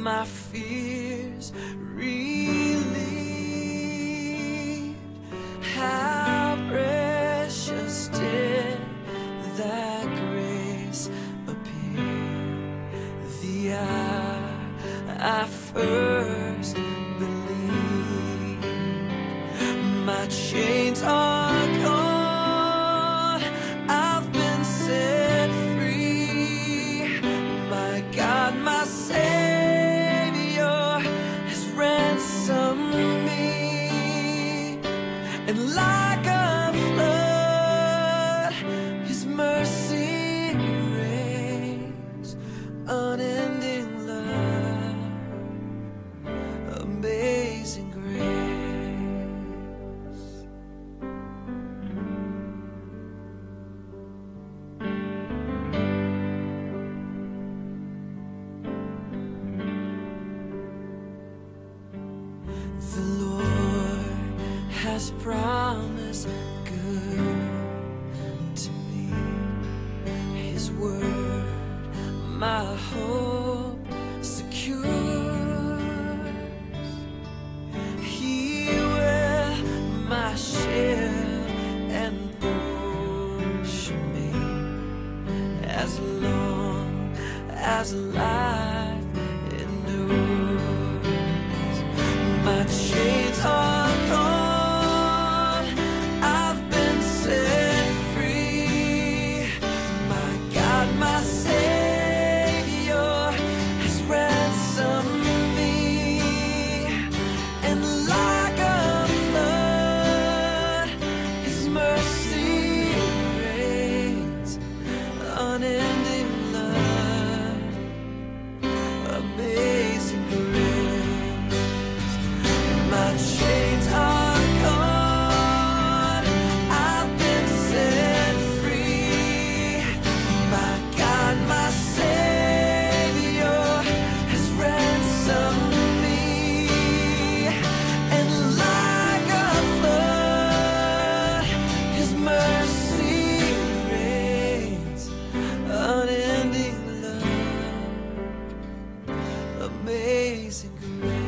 my fears relieved. How precious did that grace appear the hour I first believed. My chains are And like a flood, His mercy reigns. Has promised good to me. His word, my hope secures. He will my shield and portion me as long as life amazing grace.